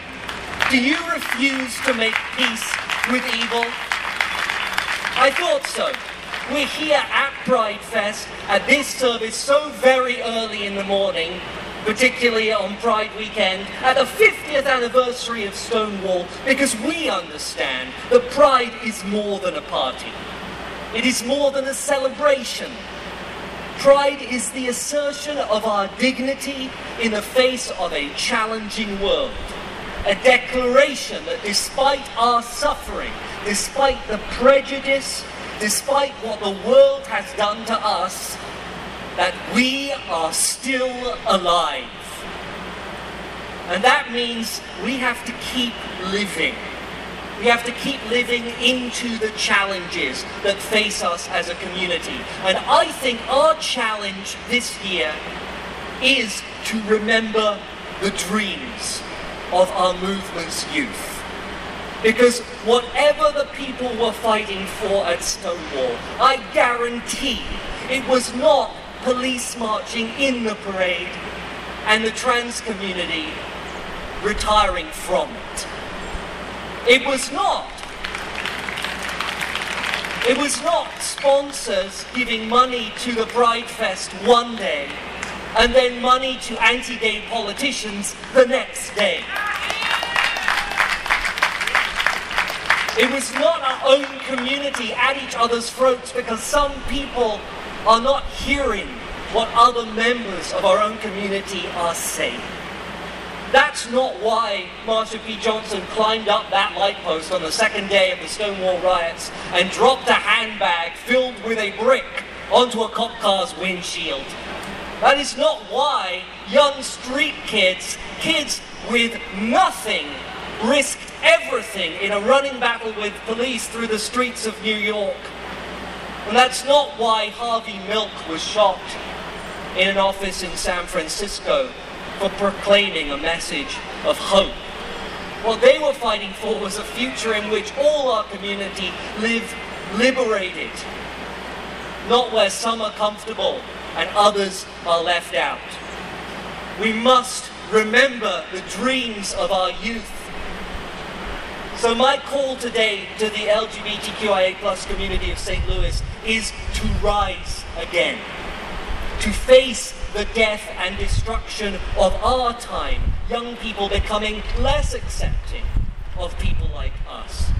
Do you refuse to make peace with evil? I thought so. We're here at Pride Fest at this service so very early in the morning, particularly on Pride weekend, at the 50th anniversary of Stonewall, because we understand that Pride is more than a party. It is more than a celebration. Pride is the assertion of our dignity in the face of a challenging world. A declaration that despite our suffering, despite the prejudice, despite what the world has done to us, that we are still alive. And that means we have to keep living. We have to keep living into the challenges that face us as a community. And I think our challenge this year is to remember the dreams of our movement's youth. Because whatever the people were fighting for at Stonewall, I guarantee it was not police marching in the parade and the trans community retiring from it. It was not. It was not sponsors giving money to the Pride Fest one day and then money to anti-gay politicians the next day. It was not our own community at each other's throats because some people are not hearing what other members of our own community are saying. That's not why Marsha P. Johnson climbed up that light post on the second day of the Stonewall riots and dropped a handbag filled with a brick onto a cop car's windshield. That is not why young street kids, kids with nothing, risked everything in a running battle with police through the streets of New York. And that's not why Harvey Milk was shot in an office in San Francisco for proclaiming a message of hope. What they were fighting for was a future in which all our community live liberated, not where some are comfortable and others are left out. We must remember the dreams of our youth. So my call today to the LGBTQIA plus community of St. Louis is to rise again, to face the death and destruction of our time, young people becoming less accepting of people like us.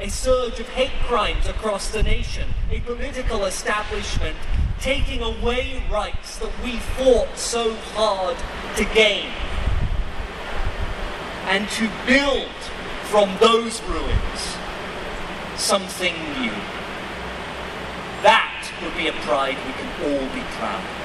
A surge of hate crimes across the nation, a political establishment taking away rights that we fought so hard to gain. And to build from those ruins something new. That would be a pride we can all be proud of.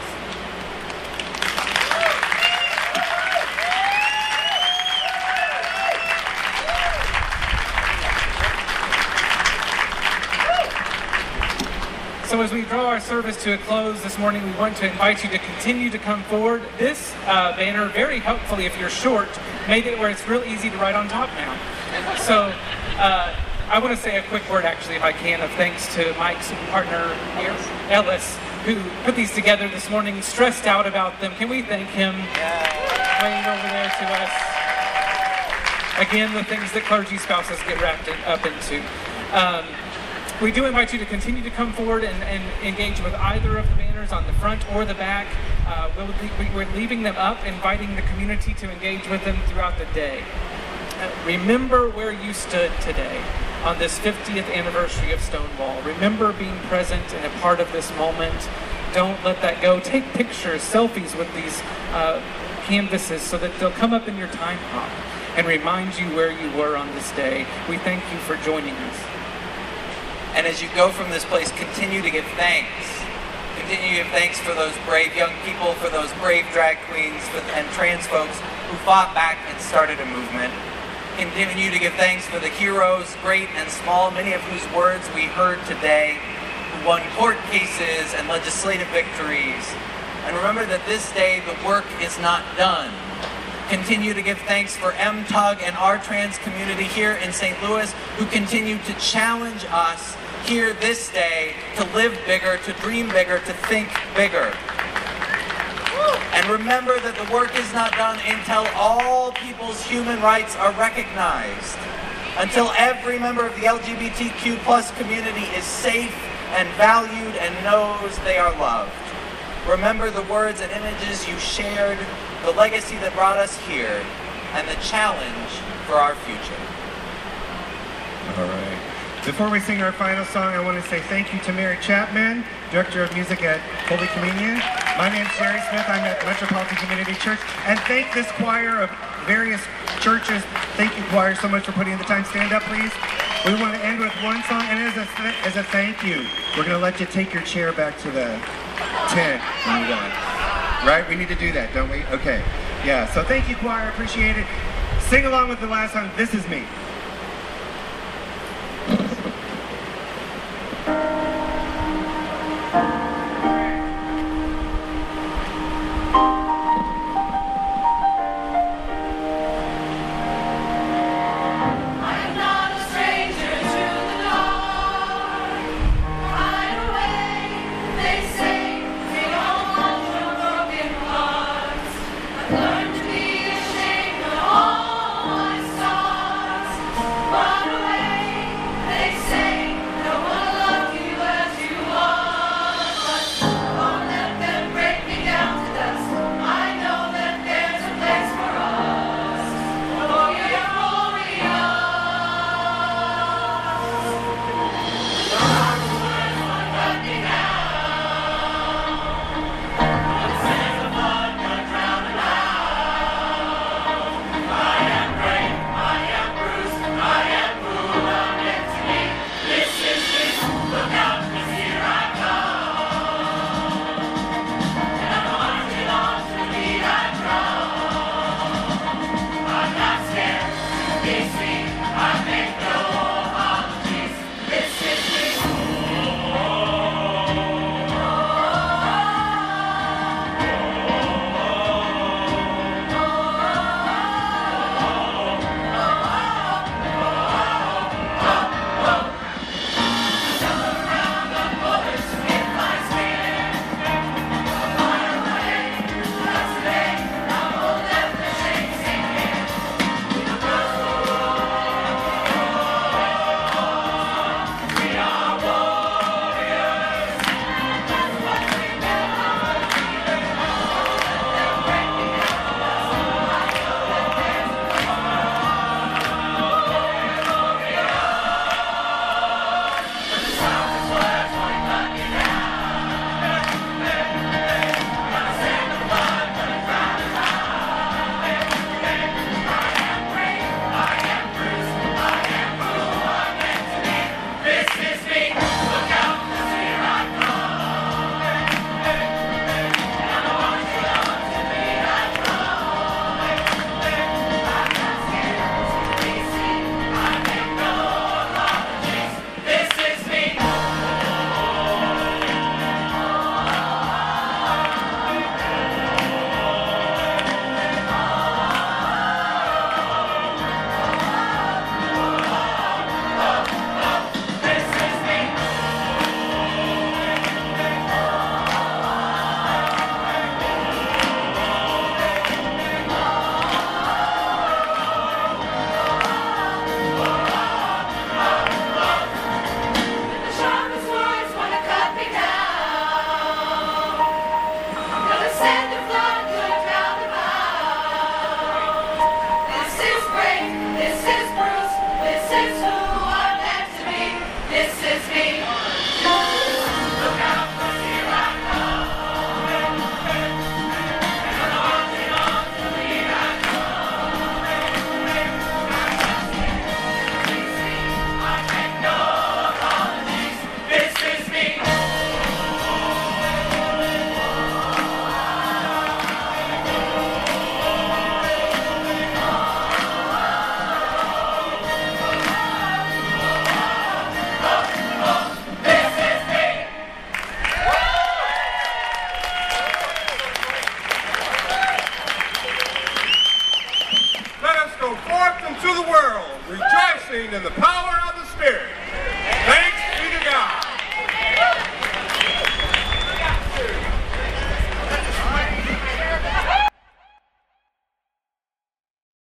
So as we draw our service to a close this morning, we want to invite you to continue to come forward. This uh, banner, very helpfully, if you're short, made it where it's real easy to write on top now. So uh, I want to say a quick word, actually, if I can, of thanks to Mike's partner here, Ellis, who put these together this morning, stressed out about them. Can we thank him? Waving over there to us. Again, the things that clergy spouses get wrapped in, up into. Um, we do invite you to continue to come forward and, and engage with either of the banners on the front or the back. Uh, we'll, we- we're leaving them up, inviting the community to engage with them throughout the day. Uh, remember where you stood today on this 50th anniversary of Stonewall. Remember being present and a part of this moment. Don't let that go. Take pictures, selfies with these uh, canvases so that they'll come up in your time and remind you where you were on this day. We thank you for joining us. And as you go from this place, continue to give thanks. Continue to give thanks for those brave young people, for those brave drag queens and trans folks who fought back and started a movement. Continue to give thanks for the heroes, great and small, many of whose words we heard today, who won court cases and legislative victories. And remember that this day the work is not done. Continue to give thanks for MTUG and our trans community here in St. Louis who continue to challenge us here this day to live bigger, to dream bigger, to think bigger. And remember that the work is not done until all people's human rights are recognized. Until every member of the LGBTQ plus community is safe and valued and knows they are loved. Remember the words and images you shared, the legacy that brought us here, and the challenge for our future. All right. Before we sing our final song, I want to say thank you to Mary Chapman, Director of Music at Holy Communion. My name's Jerry Smith. I'm at Metropolitan Community Church. And thank this choir of various churches. Thank you, choir, so much for putting in the time. Stand up, please. We want to end with one song, and as a, th- as a thank you, we're going to let you take your chair back to the tent when you're. Right? We need to do that, don't we? Okay. Yeah, so thank you, choir. Appreciate it. Sing along with the last song, This Is Me.